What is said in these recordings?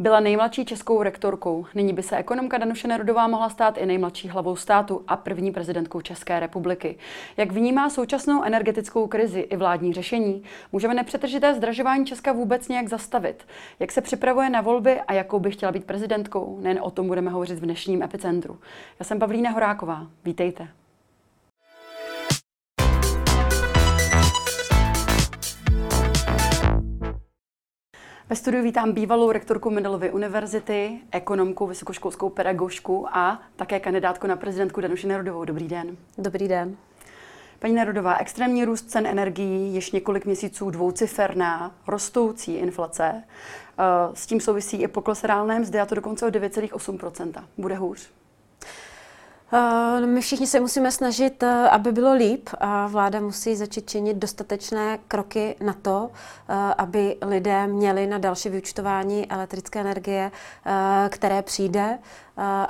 Byla nejmladší českou rektorkou. Nyní by se ekonomka Danuše Nerudová mohla stát i nejmladší hlavou státu a první prezidentkou České republiky. Jak vnímá současnou energetickou krizi i vládní řešení? Můžeme nepřetržité zdražování Česka vůbec nějak zastavit? Jak se připravuje na volby a jakou by chtěla být prezidentkou? Nejen o tom budeme hovořit v dnešním epicentru. Já jsem Pavlína Horáková. Vítejte. Ve studiu vítám bývalou rektorku Mendelovy univerzity, ekonomku, vysokoškolskou pedagožku a také kandidátku na prezidentku Danuši Nerudovou. Dobrý den. Dobrý den. Paní Nerudová, extrémní růst cen energií, již několik měsíců dvouciferná, rostoucí inflace. Eh, s tím souvisí i pokles reálné mzdy, a to dokonce o 9,8% Bude hůř? Eh, my všichni se musíme snažit, eh, aby bylo líp a vláda musí začít činit dostatečné kroky na to, eh, aby lidé měli na další vyučtování elektrické energie, které přijde,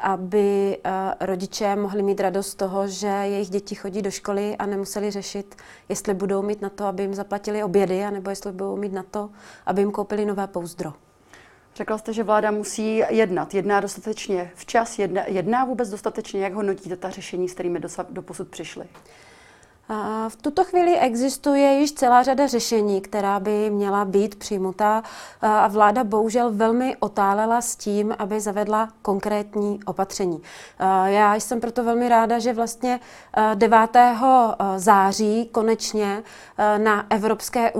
aby rodiče mohli mít radost z toho, že jejich děti chodí do školy a nemuseli řešit, jestli budou mít na to, aby jim zaplatili obědy, anebo jestli budou mít na to, aby jim koupili nové pouzdro. Řekla jste, že vláda musí jednat. Jedná dostatečně včas, jedná, jedná vůbec dostatečně. Jak hodnotíte ta řešení, s kterými do posud přišli? V tuto chvíli existuje již celá řada řešení, která by měla být přijmuta a vláda bohužel velmi otálela s tím, aby zavedla konkrétní opatření. Já jsem proto velmi ráda, že vlastně 9. září konečně na evropské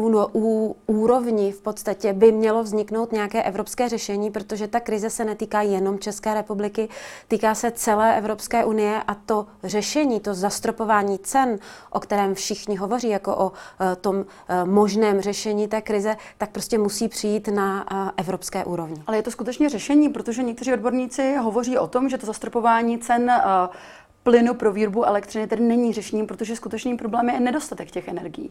úrovni v podstatě by mělo vzniknout nějaké evropské řešení, protože ta krize se netýká jenom České republiky, týká se celé Evropské unie a to řešení, to zastropování cen, o o kterém všichni hovoří jako o e, tom e, možném řešení té krize, tak prostě musí přijít na e, evropské úrovni. Ale je to skutečně řešení, protože někteří odborníci hovoří o tom, že to zastropování cen plynu pro výrobu elektřiny tedy není řešením, protože skutečným problémem je nedostatek těch energií.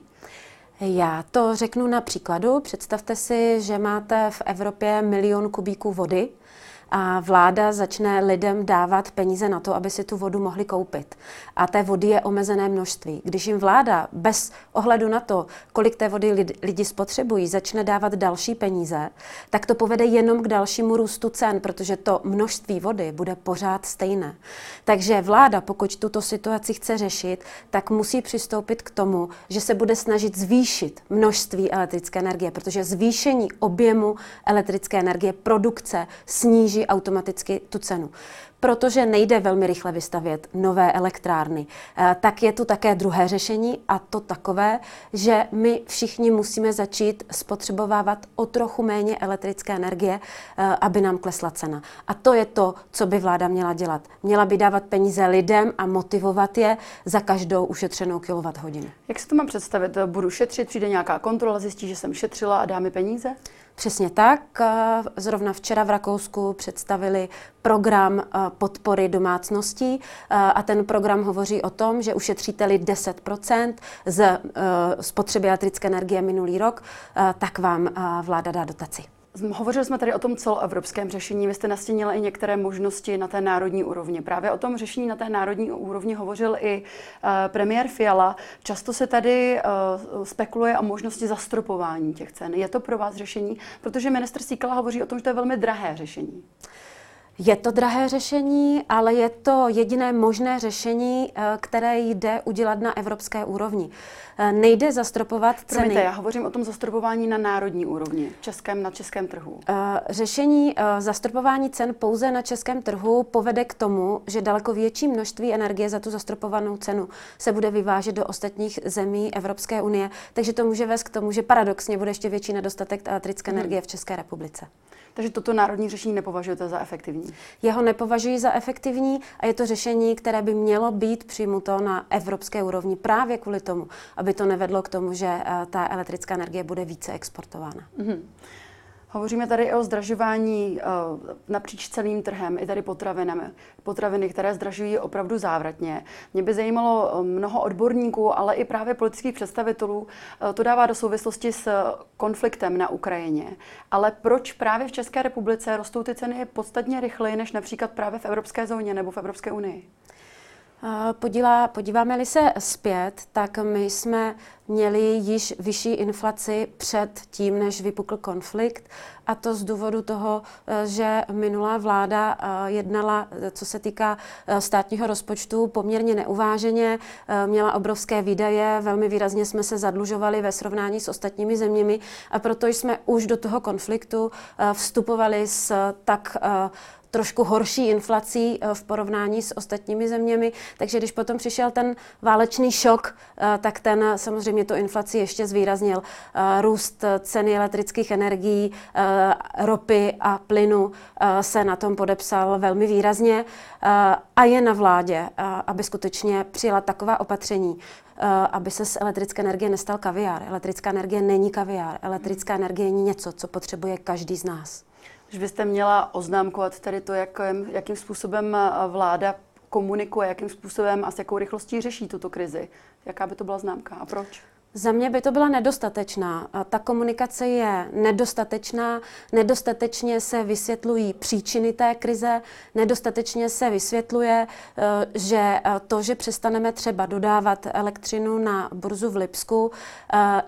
Já to řeknu na příkladu. Představte si, že máte v Evropě milion kubíků vody a vláda začne lidem dávat peníze na to, aby si tu vodu mohli koupit. A té vody je omezené množství. Když jim vláda bez ohledu na to, kolik té vody lidi spotřebují, začne dávat další peníze, tak to povede jenom k dalšímu růstu cen, protože to množství vody bude pořád stejné. Takže vláda, pokud tuto situaci chce řešit, tak musí přistoupit k tomu, že se bude snažit zvýšit množství elektrické energie, protože zvýšení objemu elektrické energie, produkce sníží sníží automaticky tu cenu. Protože nejde velmi rychle vystavět nové elektrárny, eh, tak je tu také druhé řešení a to takové, že my všichni musíme začít spotřebovávat o trochu méně elektrické energie, eh, aby nám klesla cena. A to je to, co by vláda měla dělat. Měla by dávat peníze lidem a motivovat je za každou ušetřenou kilowatt-hodinu. Jak se to mám představit? Budu šetřit, přijde nějaká kontrola, zjistí, že jsem šetřila a dá mi peníze? Přesně tak. Zrovna včera v Rakousku představili program podpory domácností a ten program hovoří o tom, že ušetříte-li 10% z spotřeby elektrické energie minulý rok, tak vám vláda dá dotaci. Hovořili jsme tady o tom celoevropském řešení, vy jste nastínila i některé možnosti na té národní úrovni. Právě o tom řešení na té národní úrovni hovořil i uh, premiér Fiala. Často se tady uh, spekuluje o možnosti zastropování těch cen. Je to pro vás řešení? Protože minister Síkala hovoří o tom, že to je velmi drahé řešení. Je to drahé řešení, ale je to jediné možné řešení, eh, které jde udělat na evropské úrovni. Eh, nejde zastropovat ceny. Promiňte, já hovořím o tom zastropování na národní úrovni, českém, na českém trhu. Eh, řešení zastropování cen pouze na českém trhu povede k tomu, že daleko větší množství energie za tu zastropovanou cenu se bude vyvážet do ostatních zemí Evropské unie, takže to může vést k tomu, že paradoxně bude ještě větší nedostatek elektrické hmm. energie v České republice. Takže toto národní řešení nepovažujete za efektivní? Jeho nepovažuji za efektivní a je to řešení, které by mělo být přimuto na evropské úrovni právě kvůli tomu, aby to nevedlo k tomu, že eh, ta elektrická energie bude více exportována. Mm-hmm. Hovoříme tady o zdražování uh, napříč celým trhem, i tady potravinami. Potraviny, které zdražují opravdu závratně. Mě by zajímalo uh, mnoho odborníků, ale i právě politických představitelů. To dává do souvislosti s konfliktem na Ukrajině. Ale proč právě v České republice rostou ty ceny podstatně rychleji než například právě v Evropské zóně nebo v Evropské unii? Podívá, podíváme-li se zpět, tak my jsme měli již vyšší inflaci před tím, než vypukl konflikt. A to z důvodu toho, e, že minulá vláda e, jednala, co se týká státního rozpočtu, poměrně neuváženě, měla obrovské výdaje, velmi výrazně jsme se zadlužovali ve srovnání s ostatními zeměmi a proto jsme už do toho konfliktu vstupovali s tak trošku horší inflací eh, v porovnání s ostatními zeměmi. Takže když potom přišel ten válečný šok, eh, tak ten samozřejmě tu inflaci ještě zvýraznil. Eh, růst ceny elektrických energií, ropy a plynu se na tom podepsal velmi výrazně a je na vládě, aby skutečně přijela taková opatření, aby se z elektrické energie nestal kaviár. Elektrická energie není kaviár. Elektrická energie je něco, co potřebuje každý z nás. Když byste měla oznámkovat tady to, jak, jakým způsobem eh, vláda komunikuje, jakým způsobem a s jakou rychlostí řeší tuto krizi, jaká by to byla známka a proč? Za mě by to byla nedostatečná. Ta komunikace je nedostatečná, nedostatečně se vysvětlují příčiny té krize, nedostatečně se vysvětluje, eh, že eh, to, že přestaneme třeba dodávat elektřinu na burzu v Lipsku,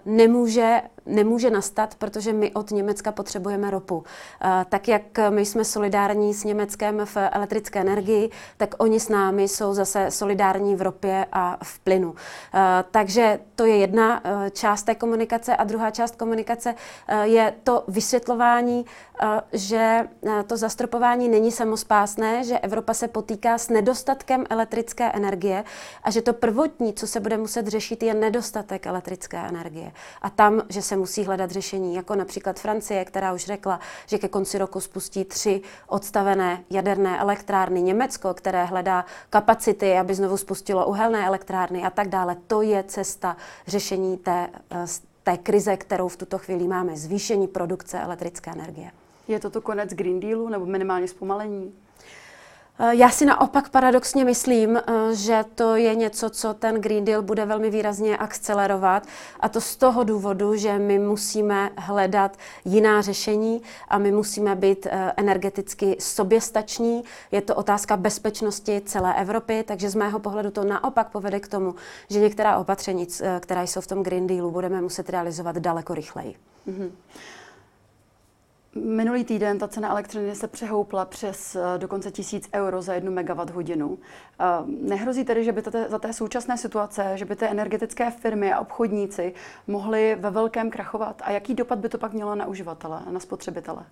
nemůže nemůže nastat, protože my od Německa potřebujeme ropu. Eh, tak jak my jsme solidární s Německem v elektrické energii, tak oni s námi jsou zase solidární v ropě a v plynu. Eh, takže to je jedna eh, část té komunikace a druhá část komunikace je to vysvětlování, že to zastropování není samospásné, že Evropa se potýká s nedostatkem elektrické energie a že to prvotní, co se bude muset řešit, je nedostatek elektrické energie. A tam, že se musí hledat řešení, jako například Francie, která už řekla, že ke konci roku spustí tři odstavené jaderné elektrárny, Německo, které hledá kapacity, aby znovu spustilo uhelné elektrárny a tak dále. To je cesta řešení té, eh, té krize, kterou v tuto chvíli máme, zvýšení produkce elektrické energie. Je toto konec Green Dealu nebo minimálně zpomalení? Eh, já si naopak paradoxně myslím, eh, že to je něco, co ten Green Deal bude velmi výrazně akcelerovat a to z toho důvodu, že my musíme hledat jiná řešení a my musíme být eh, energeticky soběstační. Je to otázka bezpečnosti celé Evropy, takže z mého pohledu to naopak povede k tomu, že některá opatření, která jsou v tom Green Dealu, budeme muset realizovat daleko rychleji. Mm-hmm. Minulý týden ta cena elektřiny se přehoupla přes eh, dokonce tisíc euro za jednu megawatt hodinu. Eh, nehrozí tedy, že by to za té současné situace, že by ty energetické firmy a obchodníci mohli ve velkém krachovat? A jaký dopad by to pak mělo na uživatele, na spotřebitele?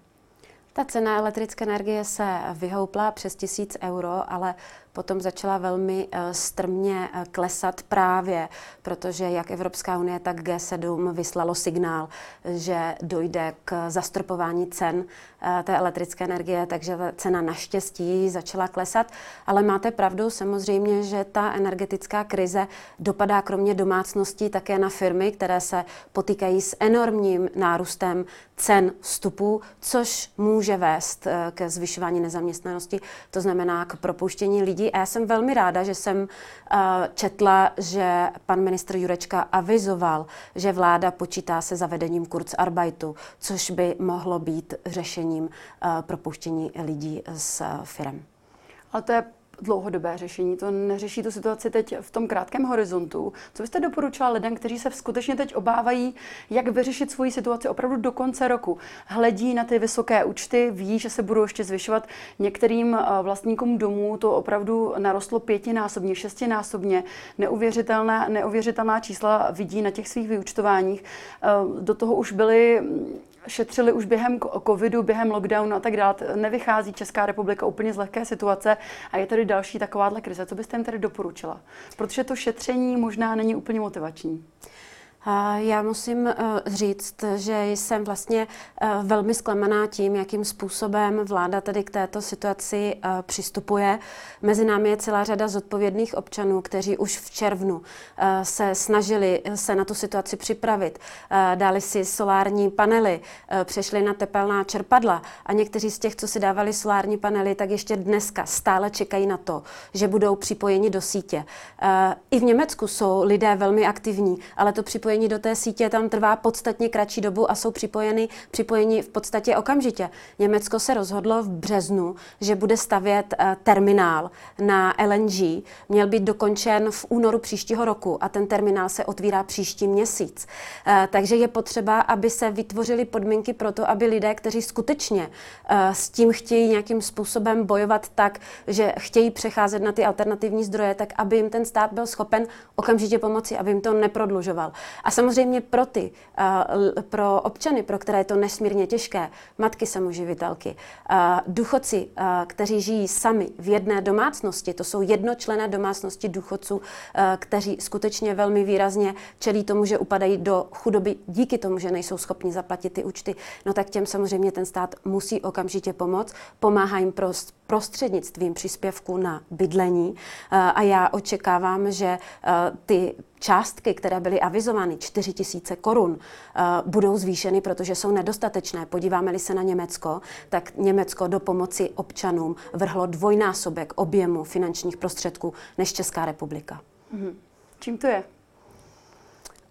Ta cena elektrické energie se vyhoupla přes tisíc euro, ale potom začala velmi eh, strmě eh, klesat právě, protože jak Evropská unie, tak G7 vyslalo signál, že dojde k zastropování cen eh, té elektrické energie, takže ta cena naštěstí začala klesat. Ale máte pravdu, samozřejmě, že ta energetická krize dopadá kromě domácností také na firmy, které se potýkají s enormním nárůstem cen vstupů, což může vést ke zvyšování nezaměstnanosti, to znamená k propuštění lidí a já jsem velmi ráda, že jsem uh, četla, že pan ministr Jurečka avizoval, že vláda počítá se zavedením Kurzarbeitu, což by mohlo být řešením uh, propuštění lidí z uh, firm. Ale to je dlouhodobé řešení, to neřeší tu situaci teď v tom krátkém horizontu. Co byste doporučila lidem, kteří se skutečně teď obávají, jak vyřešit svoji situaci opravdu do konce roku? Hledí na ty vysoké účty, ví, že se budou ještě zvyšovat. Některým eh, vlastníkům domů to opravdu narostlo pětinásobně, šestinásobně. Neuvěřitelná, neuvěřitelná čísla vidí na těch svých vyučtováních. Eh, do toho už byly šetřili už během covidu, během lockdownu a tak dále. Nevychází Česká republika úplně z lehké situace a je tady další takováhle krize. Co byste jim tedy doporučila? Protože to šetření možná není úplně motivační. Já musím eh, říct, že jsem vlastně eh, velmi zklamaná tím, jakým způsobem vláda tady k této situaci eh, přistupuje. Mezi námi je celá řada zodpovědných občanů, kteří už v červnu se snažili se na tu situaci připravit. Dali si solární panely, přešli na tepelná čerpadla a někteří z těch, co si dávali solární panely, tak ještě dneska stále čekají na to, že budou připojeni do sítě. I v Německu jsou lidé velmi aktivní, ale to připojení připojení do té sítě tam trvá podstatně kratší dobu a jsou připojeny, připojeni v podstatě okamžitě. Německo se rozhodlo v březnu, že bude stavět uh, terminál na LNG. Měl být dokončen v únoru příštího roku a ten terminál se otvírá příští měsíc. Uh, takže je potřeba, aby se vytvořily podmínky pro to, aby lidé, kteří skutečně uh, s tím chtějí nějakým způsobem bojovat tak, že chtějí přecházet na ty alternativní zdroje, tak aby jim ten stát byl schopen okamžitě pomoci, aby jim to neprodlužoval. A samozřejmě pro ty, uh, pro občany, pro které je to nesmírně těžké, matky samoživitelky, uh, důchodci, uh, kteří žijí sami v jedné domácnosti, to jsou jednočlené domácnosti důchodců, kteří skutečně velmi výrazně čelí tomu, že upadají do chudoby díky tomu, že nejsou schopni zaplatit ty účty, no tak těm samozřejmě ten stát musí okamžitě pomoct, pomáhá jim prostřednictvím příspěvku na bydlení a já očekávám, že ty částky, které byly avizovány, 4 tisíce korun, budou zvýšeny, protože jsou nedostatečné. Podíváme-li se na Německo, tak Německo do pomoci občanům vrhlo dvojnásobek objemu finančních prostředků než Česká republika. Mhm. Čím to je?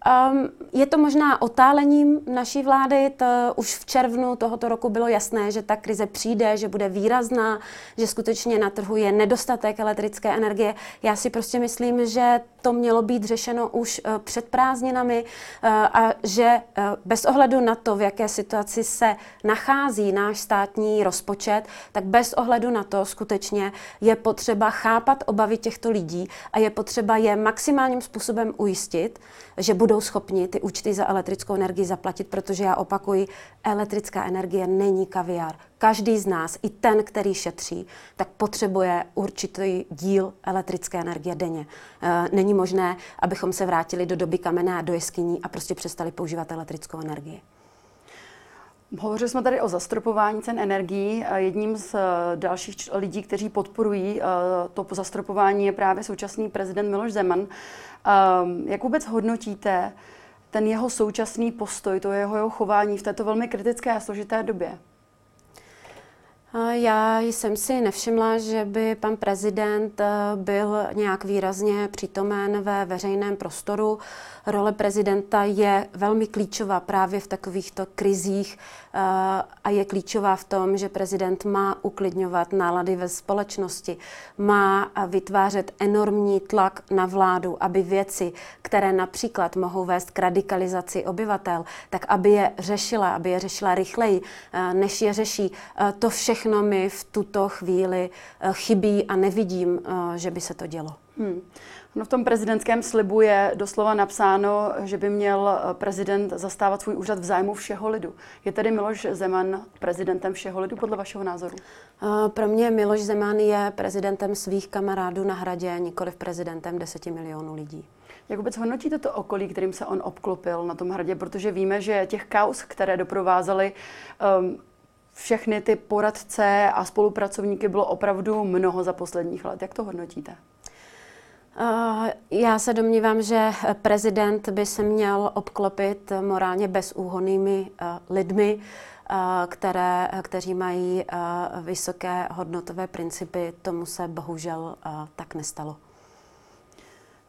Um, je to možná otálením naší vlády. To už v červnu tohoto roku bylo jasné, že ta krize přijde, že bude výrazná, že skutečně na trhu je nedostatek elektrické energie. Já si prostě myslím, že to mělo být řešeno už uh, před prázdninami uh, a že uh, bez ohledu na to, v jaké situaci se nachází náš státní rozpočet, tak bez ohledu na to skutečně je potřeba chápat obavy těchto lidí a je potřeba je maximálním způsobem ujistit, že budou schopni ty účty za elektrickou energii zaplatit, protože já opakuji, elektrická energie není kaviár. Každý z nás, i ten, který šetří, tak potřebuje určitý díl elektrické energie denně. E, není možné, abychom se vrátili do doby kamenné a do jeskyní a prostě přestali používat elektrickou energii. Hovořili jsme tady o zastropování cen energií. Jedním z eh, dalších lidí, kteří podporují eh, to zastropování, je právě současný prezident Miloš Zeman. Ehm, jak vůbec hodnotíte ten jeho současný postoj, to jeho, jeho chování v této velmi kritické a složité době? Já jsem si nevšimla, že by pan prezident eh, byl nějak výrazně přítomen ve veřejném prostoru. Role prezidenta je velmi klíčová právě v takovýchto krizích a je klíčová v tom, že prezident má uklidňovat nálady ve společnosti, má vytvářet enormní tlak na vládu, aby věci, které například mohou vést k radikalizaci obyvatel, tak aby je řešila, aby je řešila rychleji, eh, než je řeší. To všechno mi v tuto chvíli chybí a nevidím, že by se to dělo. Hmm. No v tom prezidentském slibu je doslova napsáno, že by měl eh, prezident zastávat svůj úřad v zájmu všeho lidu. Je tedy Miloš Zeman prezidentem všeho lidu podle vašeho názoru? Eh, pro mě Miloš Zeman je prezidentem svých kamarádů na hradě, nikoli prezidentem deseti milionů lidí. Jak vůbec hodnotíte to okolí, kterým se on obklopil na tom hradě? Protože víme, že těch kaus, které doprovázely um, všechny ty poradce a spolupracovníky, bylo opravdu mnoho za posledních let. Jak to hodnotíte? Eh, já se domnívám, že prezident by se měl obklopit morálně bezúhonnými eh, lidmi, eh, které, kteří mají vysoké hodnotové principy. Tomu se bohužel tak nestalo.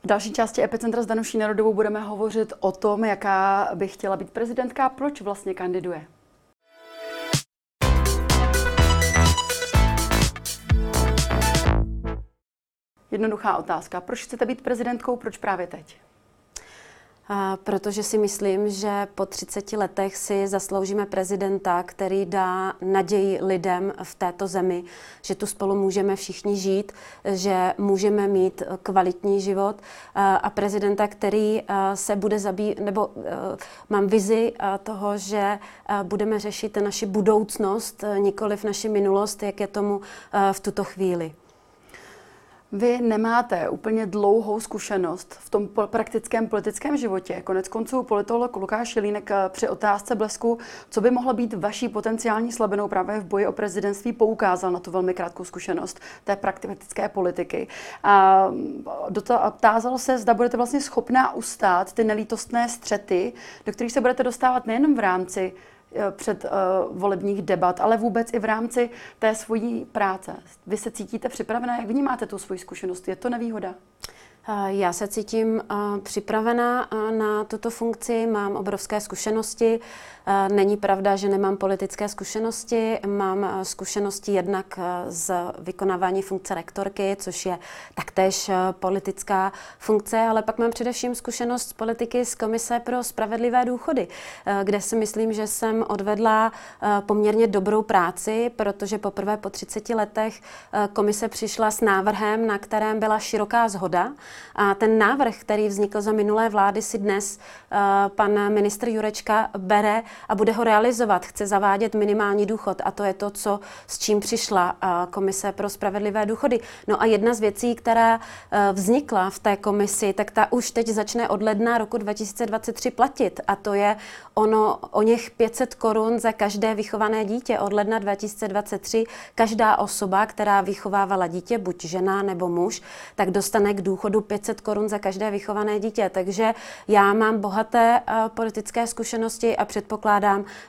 V další části Epicentra s Danuší Narodovou budeme hovořit o tom, jaká by chtěla být prezidentka a proč vlastně kandiduje. Jednoduchá otázka. Proč chcete být prezidentkou, proč právě teď? protože si myslím, že po 30 letech si zasloužíme prezidenta, který dá naději lidem v této zemi, že tu spolu můžeme všichni žít, že můžeme mít kvalitní život a prezidenta, který se bude zabývat, nebo mám vizi toho, že budeme řešit naši budoucnost, nikoli v naši minulost, jak je tomu v tuto chvíli. Vy nemáte úplně dlouhou zkušenost v tom praktickém politickém životě. Konec konců politolog Lukáš Jelínek eh, při otázce blesku, co by mohla být vaší potenciální slabinou právě v boji o prezidentství, poukázal na tu velmi krátkou zkušenost té praktické politiky. A tázal se, zda budete vlastně schopná ustát ty nelítostné střety, do kterých se budete dostávat nejen v rámci před uh, volebních debat, ale vůbec i v rámci té svojí práce. Vy se cítíte připravená? Jak vnímáte tu svoji zkušenost? Je to nevýhoda? Já se cítím připravená na tuto funkci, mám obrovské zkušenosti. Není pravda, že nemám politické zkušenosti. Mám zkušenosti jednak z vykonávání funkce rektorky, což je taktéž politická funkce, ale pak mám především zkušenost z politiky z Komise pro spravedlivé důchody, kde si myslím, že jsem odvedla poměrně dobrou práci, protože poprvé po 30 letech komise přišla s návrhem, na kterém byla široká zhoda. A ten návrh, který vznikl za minulé vlády, si dnes pan ministr Jurečka bere a bude ho realizovat. Chce zavádět minimální důchod a to je to, co, s čím přišla Komise pro spravedlivé důchody. No a jedna z věcí, která vznikla v té komisi, tak ta už teď začne od ledna roku 2023 platit a to je ono o něch 500 korun za každé vychované dítě. Od ledna 2023 každá osoba, která vychovávala dítě, buď žena nebo muž, tak dostane k důchodu 500 korun za každé vychované dítě. Takže já mám bohaté politické zkušenosti a předpokládám,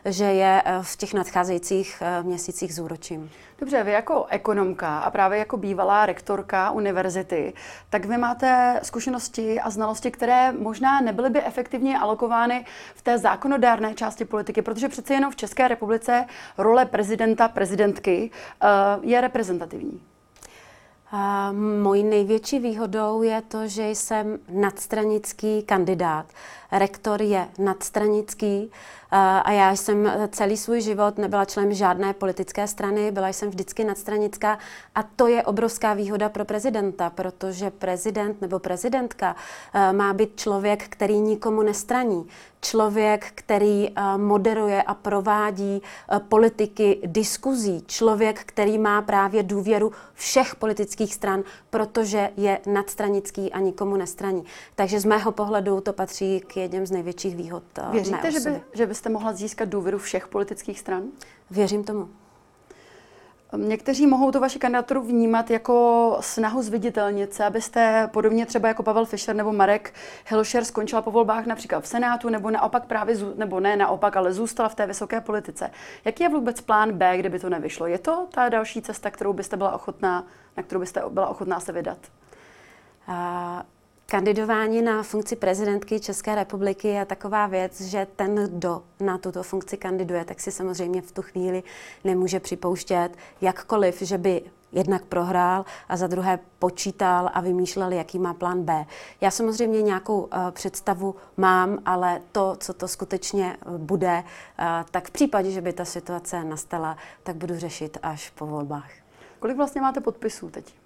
že je eh, v těch nadcházejících eh, měsících zúročím. Dobře, vy jako ekonomka a právě jako bývalá rektorka univerzity, tak vy máte zkušenosti a znalosti, které možná nebyly by efektivně alokovány v té zákonodárné části politiky, protože přece jenom v České republice role prezidenta, prezidentky eh, je reprezentativní. A mojí největší výhodou je to, že jsem nadstranický kandidát. Rektor je nadstranický a já jsem celý svůj život nebyla členem žádné politické strany, byla jsem vždycky nadstranická a to je obrovská výhoda pro prezidenta, protože prezident nebo prezidentka má být člověk, který nikomu nestraní. Člověk, který moderuje a provádí politiky diskuzí. Člověk, který má právě důvěru všech politických stran, protože je nadstranický a nikomu nestraní. Takže z mého pohledu to patří k jedním z největších výhod Věříte, že, by, že byste mohla získat důvěru všech politických stran? Věřím tomu. Někteří mohou to vaši kandidaturu vnímat jako snahu zviditelnit se, abyste podobně třeba jako Pavel Fischer nebo Marek Hilšer skončila po volbách například v Senátu, nebo naopak právě, nebo ne naopak, ale zůstala v té vysoké politice. Jaký je vůbec plán B, kdyby to nevyšlo? Je to ta další cesta, kterou byste byla ochotná, na kterou byste byla ochotná se vydat? Uh... Kandidování na funkci prezidentky České republiky je taková věc, že ten, kdo na tuto funkci kandiduje, tak si samozřejmě v tu chvíli nemůže připouštět jakkoliv, že by jednak prohrál a za druhé počítal a vymýšlel, jaký má plán B. Já samozřejmě nějakou uh, představu mám, ale to, co to skutečně eh, bude, uh, tak v případě, že by ta situace nastala, tak budu řešit až po volbách. Kolik vlastně máte podpisů teď?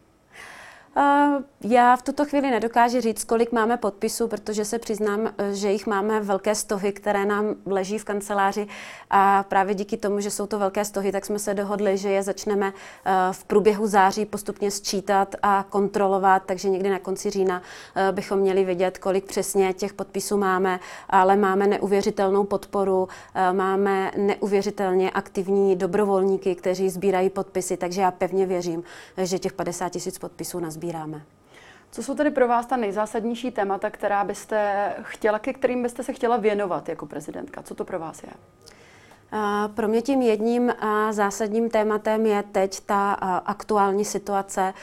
Já v tuto chvíli nedokážu říct, kolik máme podpisů, protože se přiznám, že jich máme velké stohy, které nám leží v kanceláři. A právě díky tomu, že jsou to velké stohy, tak jsme se dohodli, že je začneme eh, v průběhu září postupně sčítat a kontrolovat, takže někdy na konci října eh, bychom měli vidět, kolik přesně těch podpisů máme, ale máme neuvěřitelnou podporu, eh, máme neuvěřitelně aktivní dobrovolníky, kteří sbírají podpisy, takže já pevně věřím, že těch 50 tisíc podpisů nazbíráme sbíráme. Co jsou tedy pro vás ta nejzásadnější témata, která byste chtěla, ke kterým byste se chtěla věnovat jako prezidentka? Co to pro vás je? Pro mě tím jedním zásadním tématem je teď ta aktuální situace,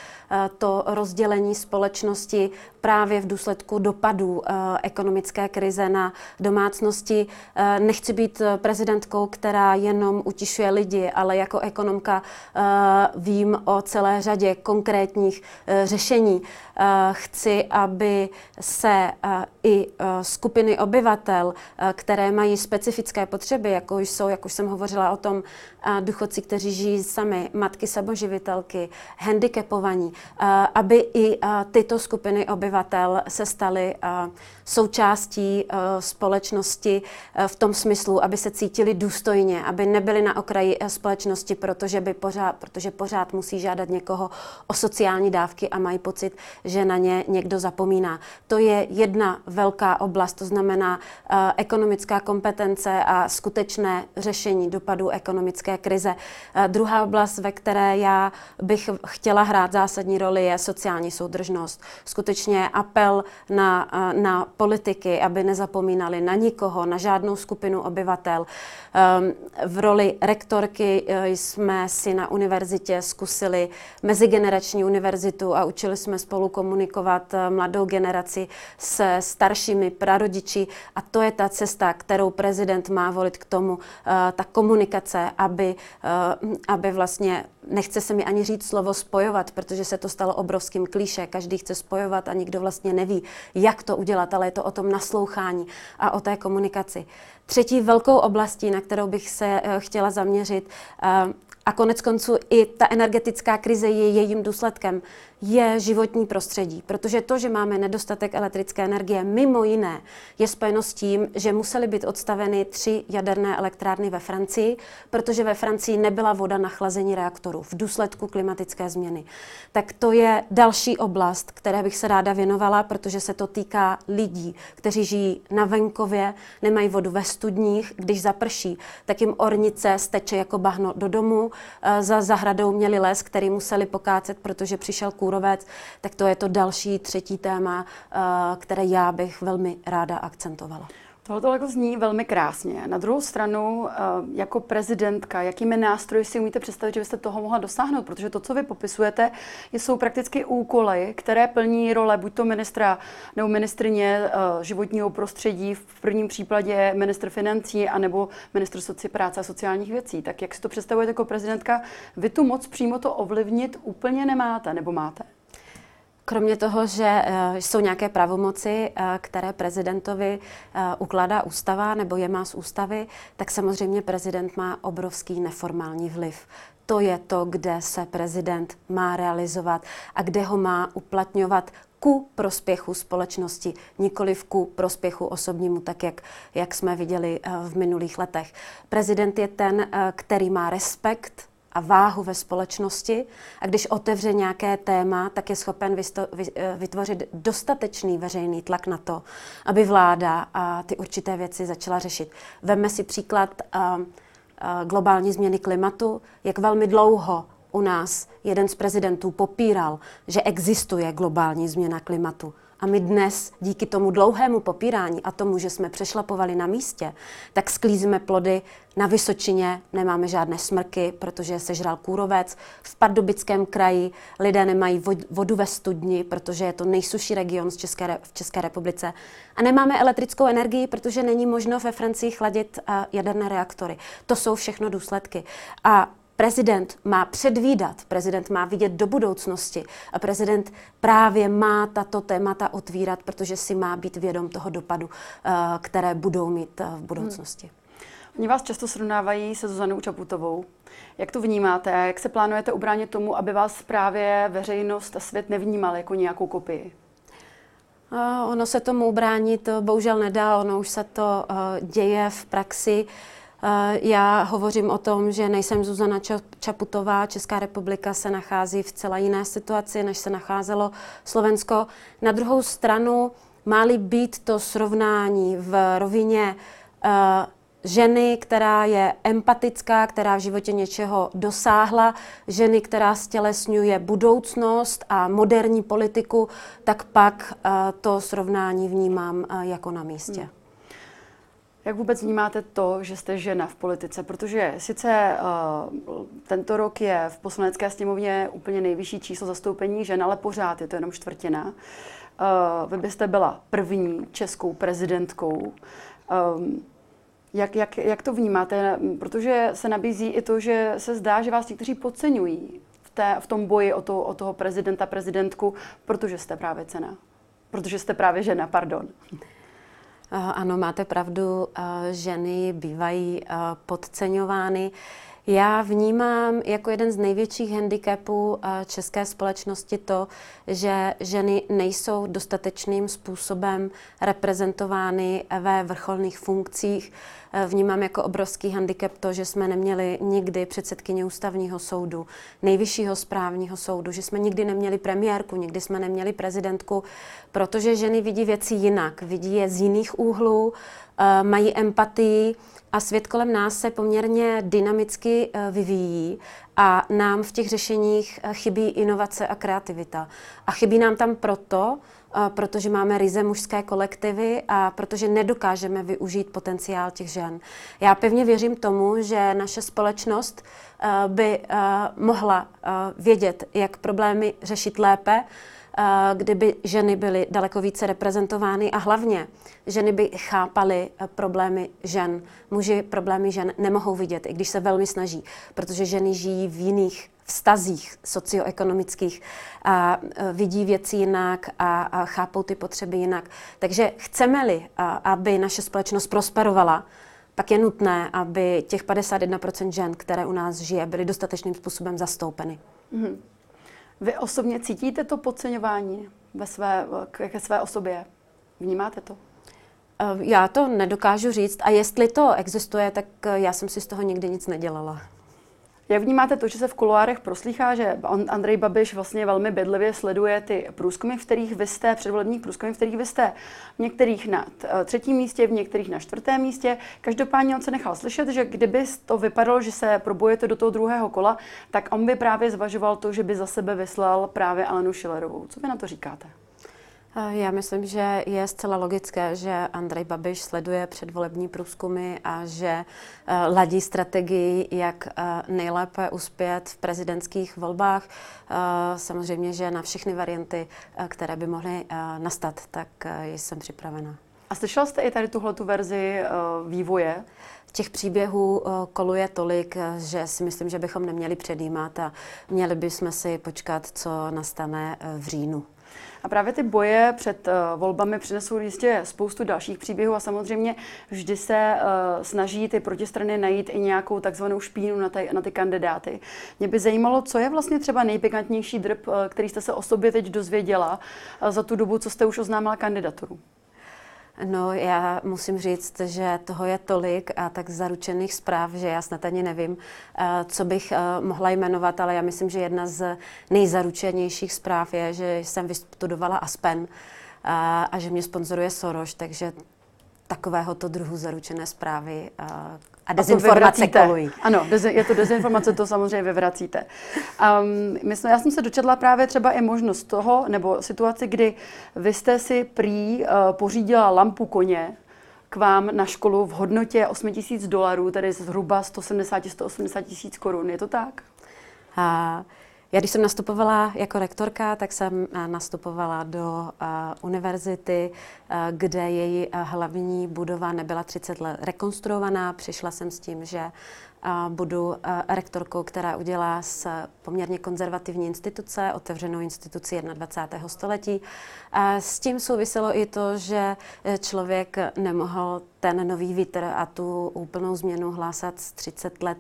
to rozdělení společnosti právě v důsledku dopadů ekonomické krize na domácnosti. Nechci být prezidentkou, která jenom utišuje lidi, ale jako ekonomka vím o celé řadě konkrétních řešení. Chci, aby se i skupiny obyvatel, které mají specifické potřeby, jako jsou, jak už jsem hovořila o tom, důchodci, kteří žijí sami, matky samoživitelky, handicapovaní, aby i tyto skupiny obyvatel se staly součástí společnosti v tom smyslu, aby se cítili důstojně, aby nebyli na okraji společnosti, protože, by pořád, protože pořád musí žádat někoho o sociální dávky a mají pocit, že na ně někdo zapomíná. To je jedna velká oblast, to znamená ekonomická kompetence a skutečné řešení dopadů ekonomické krize. Druhá oblast, ve které já bych chtěla hrát zásadní roli, je sociální soudržnost. Skutečně apel na, na politiky, aby nezapomínali na nikoho, na žádnou skupinu obyvatel. Ehm, v roli rektorky eh, jsme si na univerzitě zkusili mezigenerační univerzitu a učili jsme spolu komunikovat eh, mladou generaci se staršími prarodiči a to je ta cesta, kterou prezident má volit k tomu, eh, ta komunikace, aby, aby vlastně nechce se mi ani říct slovo spojovat, protože se to stalo obrovským klíše. Každý chce spojovat a nikdo vlastně neví, jak to udělat, ale je to o tom naslouchání a o té komunikaci. Třetí velkou oblastí, na kterou bych se eh, chtěla zaměřit, eh, a konec konců i ta energetická krize je jejím důsledkem, je životní prostředí. Protože to, že máme nedostatek elektrické energie, mimo jiné, je spojeno s tím, že musely být odstaveny tři jaderné elektrárny ve Francii, protože ve Francii nebyla voda na chlazení reaktorů v důsledku klimatické změny. Tak to je další oblast, které bych se ráda věnovala, protože se to týká lidí, kteří žijí na venkově, nemají vodu ve studních, když zaprší, tak jim ornice steče jako bahno do domu, Eh, za zahradou měli les, který museli pokácet, protože přišel kůrovec, tak to je to další třetí téma, eh, které já bych velmi ráda akcentovala. Tohle jako zní velmi krásně. Na druhou stranu, eh, jako prezidentka, jakými nástroji si umíte představit, že byste toho mohla dosáhnout? Protože to, co vy popisujete, jsou prakticky úkoly, které plní role buď to ministra nebo ministrině eh, životního prostředí, v prvním případě ministr financí, anebo ministr soci práce a sociálních věcí. Tak jak si to představujete jako prezidentka? Vy tu moc přímo to ovlivnit úplně nemáte, nebo máte? Kromě toho, že eh, jsou nějaké pravomoci, eh, které prezidentovi eh, ukládá ústava nebo je má z ústavy, tak samozřejmě prezident má obrovský neformální vliv. To je to, kde se prezident má realizovat a kde ho má uplatňovat ku prospěchu společnosti, nikoli ku prospěchu osobnímu, tak jak, jak jsme viděli v minulých letech. Prezident je ten, který má respekt a váhu ve společnosti a když otevře nějaké téma, tak je schopen eh, vytvořit dostatečný veřejný tlak na to, aby vláda a ty určité věci začala řešit. Vemme si příklad uh, uh, globální změny klimatu, jak velmi dlouho u nás jeden z prezidentů popíral, že existuje globální změna klimatu. A my dnes díky tomu dlouhému popírání a tomu, že jsme přešlapovali na místě, tak sklízíme plody na Vysočině, nemáme žádné smrky, protože se žral kůrovec. V Pardubickém kraji lidé nemají vodu ve studni, protože je to nejsuší region z České, v České republice. A nemáme elektrickou energii, protože není možno ve Francii chladit jaderné reaktory. To jsou všechno důsledky. A Prezident má předvídat, prezident má vidět do budoucnosti a prezident právě má tato témata otvírat, protože si má být vědom toho dopadu, eh, které budou mít eh, v budoucnosti. Hmm. Oni vás často srovnávají se Zuzanou Čaputovou. Jak to vnímáte? Jak se plánujete ubránit tomu, aby vás právě veřejnost a svět nevnímal jako nějakou kopii? Uh, ono se tomu ubránit bohužel nedá, ono už se to děje v praxi. Eh, já hovořím o tom, že nejsem Zuzana Čaputová. Česká republika se nachází v celé jiné situaci, než se nacházelo Slovensko. Na druhou stranu, má-li být to srovnání v rovině uh, ženy, která je empatická, která v životě něčeho dosáhla, ženy, která stělesňuje budoucnost a moderní politiku, tak pak uh, to srovnání vnímám jako na místě. Hmm. Jak vůbec vnímáte to, že jste žena v politice? Protože sice uh, tento rok je v poslanecké sněmovně úplně nejvyšší číslo zastoupení žen, ale pořád je to jenom čtvrtina. Uh, vy byste byla první českou prezidentkou. Um, jak, jak, jak to vnímáte? Protože se nabízí i to, že se zdá, že vás někteří podceňují v, té, v tom boji o, to, o toho prezidenta, prezidentku, protože jste právě cena. Protože jste právě žena, pardon. Ano, máte pravdu, ženy bývají podceňovány. Já vnímám jako jeden z největších handicapů české společnosti to, že ženy nejsou dostatečným způsobem reprezentovány ve vrcholných funkcích. Vnímám jako obrovský handicap to, že jsme neměli nikdy předsedkyně ústavního soudu, nejvyššího správního soudu, že jsme nikdy neměli premiérku, nikdy jsme neměli prezidentku, protože ženy vidí věci jinak, vidí je z jiných úhlů, mají empatii a svět kolem nás se poměrně dynamicky eh, vyvíjí a nám v těch řešeních eh, chybí inovace a kreativita. A chybí nám tam proto, eh, protože máme ryze mužské kolektivy a protože nedokážeme využít potenciál těch žen. Já pevně věřím tomu, že naše společnost by mohla vědět, jak problémy řešit lépe, kdyby ženy byly daleko více reprezentovány a hlavně ženy by chápaly eh, problémy žen. Muži problémy žen nemohou vidět, i když se velmi snaží, protože ženy žijí v jiných vztazích socioekonomických a eh, vidí věci jinak a, a chápou ty potřeby jinak. Takže chceme-li, aby naše společnost prosperovala, pak je nutné, aby těch 51% žen, které u nás žije, byly dostatečným způsobem zastoupeny. Mm-hmm. Vy osobně cítíte to podceňování ve své, ke své osobě? Vnímáte to? Eh, já to nedokážu říct a jestli to existuje, tak eh, já jsem si z toho nikdy nic nedělala. Jak vnímáte to, že se v kuloárech proslýchá, že Andrej Babiš vlastně velmi bedlivě sleduje ty průzkumy, v kterých vy jste, předvolební průzkumy, v kterých vy jste v některých na eh, třetím místě, v některých na čtvrtém místě. Každopádně on se nechal slyšet, že kdyby to vypadalo, že se probujete do toho druhého kola, tak on by právě zvažoval to, že by za sebe vyslal právě Alenu Šilerovou. Co vy na to říkáte? Eh, já myslím, že je zcela logické, že Andrej Babiš sleduje předvolební průzkumy a že uh, ladí strategii, jak uh, nejlépe uspět v prezidentských volbách. Samozřejmě, že na všechny varianty, které by mohly nastat, tak jsem připravena. A slyšel jste i tady tuhle tu verzi vývoje? Těch příběhů koluje tolik, že si myslím, že bychom neměli předjímat a měli bychom si počkat, co nastane v říjnu. A právě ty boje před uh, volbami přinesou jistě spoustu dalších příběhů a samozřejmě vždy se uh, snaží ty protistrany najít i nějakou takzvanou špínu na ty, na ty kandidáty. Mě by zajímalo, co je vlastně třeba nejpikantnější drb, uh, který jste se o sobě teď dozvěděla za tu dobu, co jste už oznámila kandidaturu. No, já musím říct, že toho je tolik a tak zaručených zpráv, že já snad ani nevím, eh, co bych eh, mohla jmenovat, ale já myslím, že jedna z nejzaručenějších zpráv je, že jsem vystudovala Aspen a, a že mě sponzoruje Soros, takže takovéhoto druhu zaručené zprávy a dezinformace kolují. Ano, je to dezinformace, to samozřejmě vyvracíte. Um, myslím, já jsem se dočetla právě třeba i možnost toho, nebo situaci, kdy vy jste si prý uh, pořídila lampu koně, k vám na školu v hodnotě 8 tisíc dolarů, tedy zhruba 170-180 tisíc korun. Je to tak? A já když jsem nastupovala jako rektorka, tak jsem eh, nastupovala do uh, univerzity, uh, kde její uh, hlavní budova nebyla 30 let rekonstruovaná. Přišla jsem s tím, že budu rektorkou, která udělá z poměrně konzervativní instituce, otevřenou instituci 21. století. S tím souviselo i to, že člověk nemohl ten nový vítr a tu úplnou změnu hlásat z 30 let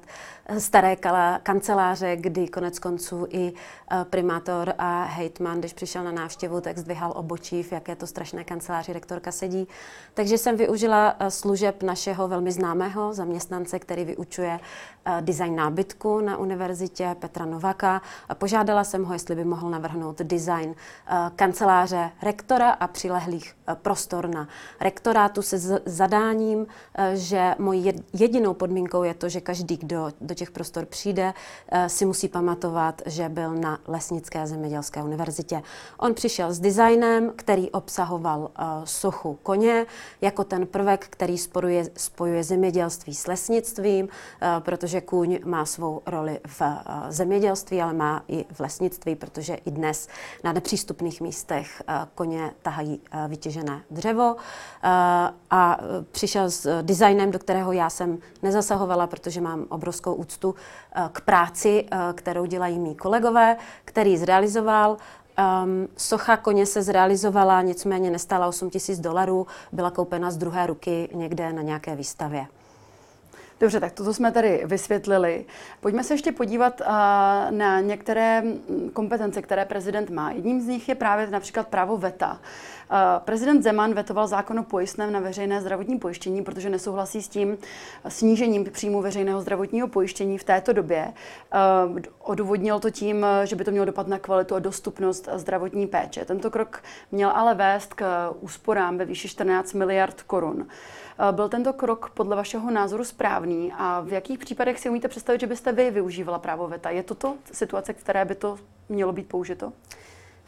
staré kanceláře, kdy konec konců i e, primátor a hejtman, když přišel na návštěvu, tak zdvihal obočí, v jaké to strašné kanceláři rektorka sedí. Takže jsem využila e, služeb našeho velmi známého zaměstnance, který vyučuje design nábytku na univerzitě Petra Novaka. Požádala jsem ho, jestli by mohl navrhnout design kanceláře rektora a přilehlých prostor na rektorátu se zadáním, že mojí jedinou podmínkou je to, že každý, kdo do těch prostor přijde, eh, si musí pamatovat, že byl na Lesnické zemědělské univerzitě. On přišel s designem, který obsahoval eh, sochu koně jako ten prvek, který spojuje, spojuje zemědělství s lesnictvím, eh, protože kůň má svou roli v zemědělství, ale má i v lesnictví, protože i dnes na nepřístupných místech koně tahají vytěžené dřevo. A přišel s designem, do kterého já jsem nezasahovala, protože mám obrovskou úctu eh, k práci, eh, kterou dělají mý kolegové, který zrealizoval. Um, socha koně se zrealizovala, nicméně nestála 8 tisíc dolarů, byla koupena z druhé ruky někde na nějaké výstavě. Dobře, tak toto jsme tady vysvětlili. Pojďme se ještě podívat na některé kompetence, které prezident má. Jedním z nich je právě například právo VETA. Prezident Zeman vetoval zákon o pojistném na veřejné zdravotní pojištění, protože nesouhlasí s tím snížením příjmu veřejného zdravotního pojištění v této době. Odůvodnil to tím, že by to mělo dopad na kvalitu a dostupnost zdravotní péče. Tento krok měl ale vést k úsporám ve výši 14 miliard korun. Byl tento krok podle vašeho názoru správný a v jakých případech si umíte představit, že byste vy využívala právo VETA? Je toto situace, které by to mělo být použito?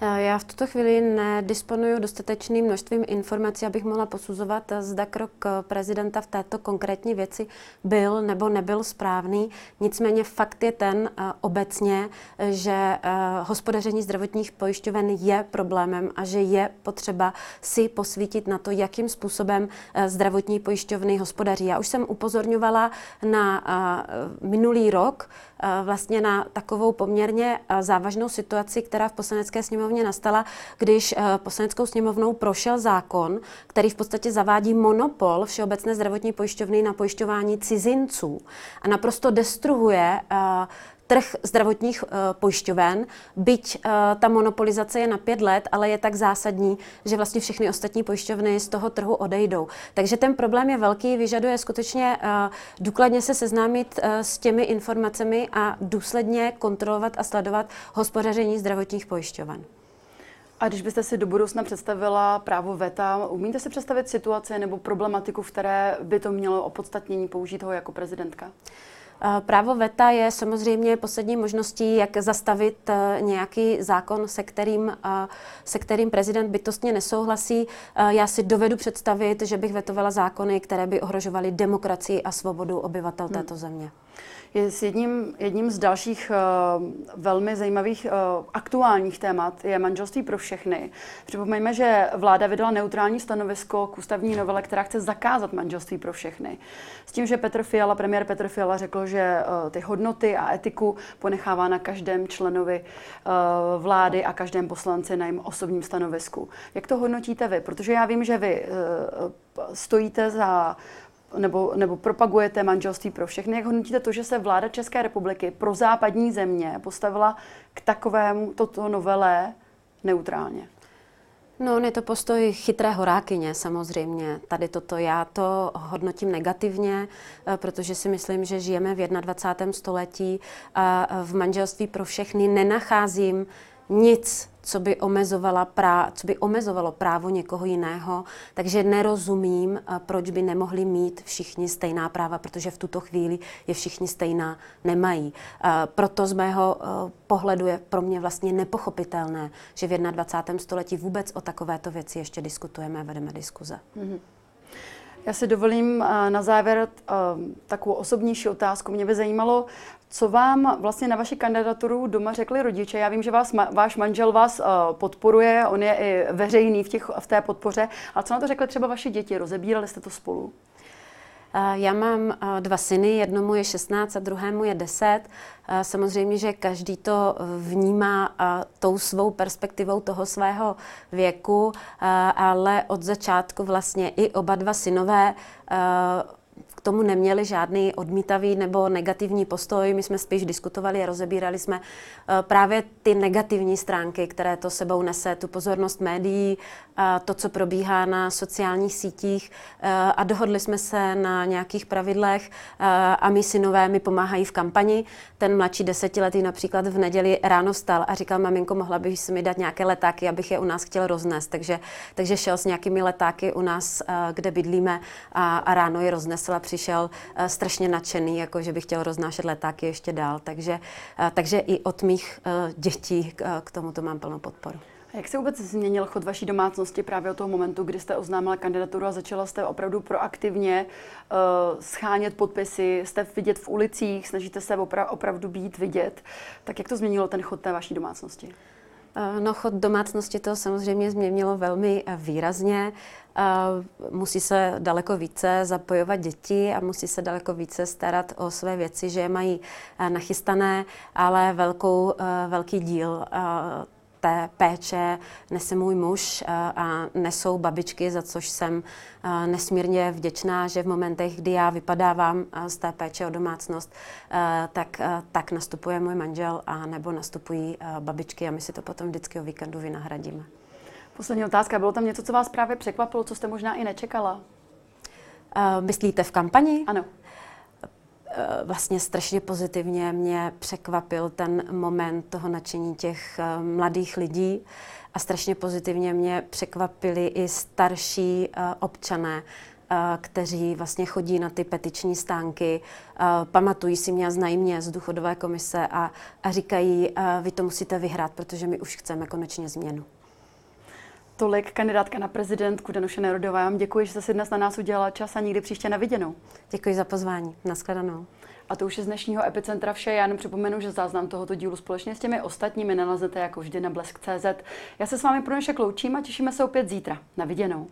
Eh, já v tuto chvíli nedisponuju dostatečným množstvím informací, abych mohla posuzovat, eh, zda krok eh, prezidenta v této konkrétní věci byl nebo nebyl správný. Nicméně fakt je ten obecně, že hospodaření zdravotních pojišťoven je problémem a že je potřeba si posvítit na to, jakým způsobem zdravotní pojišťovny hospodaří. Já už jsem upozorňovala na minulý rok, vlastně na takovou poměrně závažnou situaci, která v poslanecké sněmovně nastala, když poslaneckou sněmovnou prošel zákon, který v podstatě zavádí monopol Všeobecné zdravotní pojišťovny na pojišťování cizinců a naprosto destruhuje trh zdravotních uh, pojišťoven, byť uh, ta monopolizace je na pět let, ale je tak zásadní, že vlastně všechny ostatní pojišťovny z toho trhu odejdou. Takže ten problém je velký, vyžaduje skutečně uh, důkladně se seznámit uh, s těmi informacemi a důsledně kontrolovat a sledovat hospodaření zdravotních pojišťoven. A když byste si do budoucna představila právo VETA, umíte si představit situaci nebo problematiku, v které by to mělo opodstatnění použít ho jako prezidentka? Právo VETA je samozřejmě poslední možností, jak zastavit eh, nějaký zákon, se kterým, eh, se kterým prezident bytostně nesouhlasí. Eh, já si dovedu představit, že bych vetovala zákony, které by ohrožovaly demokracii a svobodu obyvatel hmm. této země je s jedním, jedním z dalších uh, velmi zajímavých uh, aktuálních témat je manželství pro všechny. Připomeňme, že vláda vydala neutrální stanovisko k ústavní novele, která chce zakázat manželství pro všechny. S tím, že Petr Fiala, premiér Petr Fiala řekl, že uh, ty hodnoty a etiku ponechává na každém členovi uh, vlády a každém poslanci na jejím osobním stanovisku. Jak to hodnotíte vy? Protože já vím, že vy uh, stojíte za nebo, nebo propagujete manželství pro všechny. Jak hodnotíte to, že se vláda České republiky pro západní země postavila k takovému toto novele neutrálně? No, je to postoj chytré horákyně samozřejmě. Tady toto já to hodnotím negativně, eh, protože si myslím, že žijeme v 21. století a v manželství pro všechny nenacházím nic, co by, omezovala prá, co by omezovalo právo někoho jiného. Takže nerozumím, eh, proč by nemohli mít všichni stejná práva, protože v tuto chvíli je všichni stejná nemají. Eh, proto z mého eh, pohledu je pro mě vlastně nepochopitelné, že v 21. století vůbec o takovéto věci ještě diskutujeme a vedeme diskuze. Mm-hmm. Já si dovolím na závěr takovou osobnější otázku. Mě by zajímalo, co vám vlastně na vaši kandidaturu doma řekli rodiče? Já vím, že vás, váš manžel vás uh, podporuje, on je i veřejný v, těch, v té podpoře, ale co na to řekli třeba vaše děti? Rozebírali jste to spolu? Já mám dva syny, jednomu je 16 a druhému je 10. Samozřejmě, že každý to vnímá tou svou perspektivou toho svého věku, ale od začátku vlastně i oba dva synové tomu neměli žádný odmítavý nebo negativní postoj. My jsme spíš diskutovali a rozebírali jsme právě ty negativní stránky, které to sebou nese, tu pozornost médií, to, co probíhá na sociálních sítích eh, a dohodli jsme se na nějakých pravidlech eh, a my synové mi pomáhají v kampani. Ten mladší desetiletý například v neděli ráno vstal a říkal, maminko, mohla bych si mi dát nějaké letáky, abych je u nás chtěl roznést. Takže, takže šel s nějakými letáky u nás, kde bydlíme a, a ráno je roznesl a přišel strašně nadšený, jako že by chtěl roznášet letáky ještě dál. Takže, takže i od mých dětí k tomuto mám plnou podporu. Jak se vůbec změnil chod vaší domácnosti právě od toho momentu, kdy jste oznámila kandidaturu a začala jste opravdu proaktivně uh, schánět podpisy, jste vidět v ulicích, snažíte se opra- opravdu být vidět. Tak jak to změnilo ten chod té vaší domácnosti? No, chod domácnosti to samozřejmě změnilo velmi výrazně. Musí se daleko více zapojovat děti a musí se daleko více starat o své věci, že je mají nachystané, ale velkou, velký díl té péče nese můj muž a nesou babičky, za což jsem nesmírně vděčná, že v momentech, kdy já vypadávám z té péče o domácnost, tak, tak nastupuje můj manžel a nebo nastupují babičky a my si to potom vždycky o víkendu vynahradíme. Poslední otázka. Bylo tam něco, co vás právě překvapilo, co jste možná i nečekala? Myslíte v kampani? Ano. Eh, vlastně strašně pozitivně mě překvapil ten moment toho nadšení těch eh, mladých lidí a strašně pozitivně mě překvapili i starší eh, občané, kteří vlastně chodí na ty petiční stánky, pamatují si mě a znají mě z důchodové komise a, a říkají, vy to musíte vyhrát, protože my už chceme konečně změnu. Tolik kandidátka na prezidentku Danuše Nerudová. Já vám děkuji, že jste si dnes na nás udělala čas a nikdy příště na viděnou. Děkuji za pozvání. Naschledanou. A to už je z dnešního Epicentra vše. Já jenom připomenu, že záznam tohoto dílu společně s těmi ostatními naleznete jako vždy na blesk.cz. Já se s vámi pro dnešek loučím a těšíme se opět zítra. Na viděnou.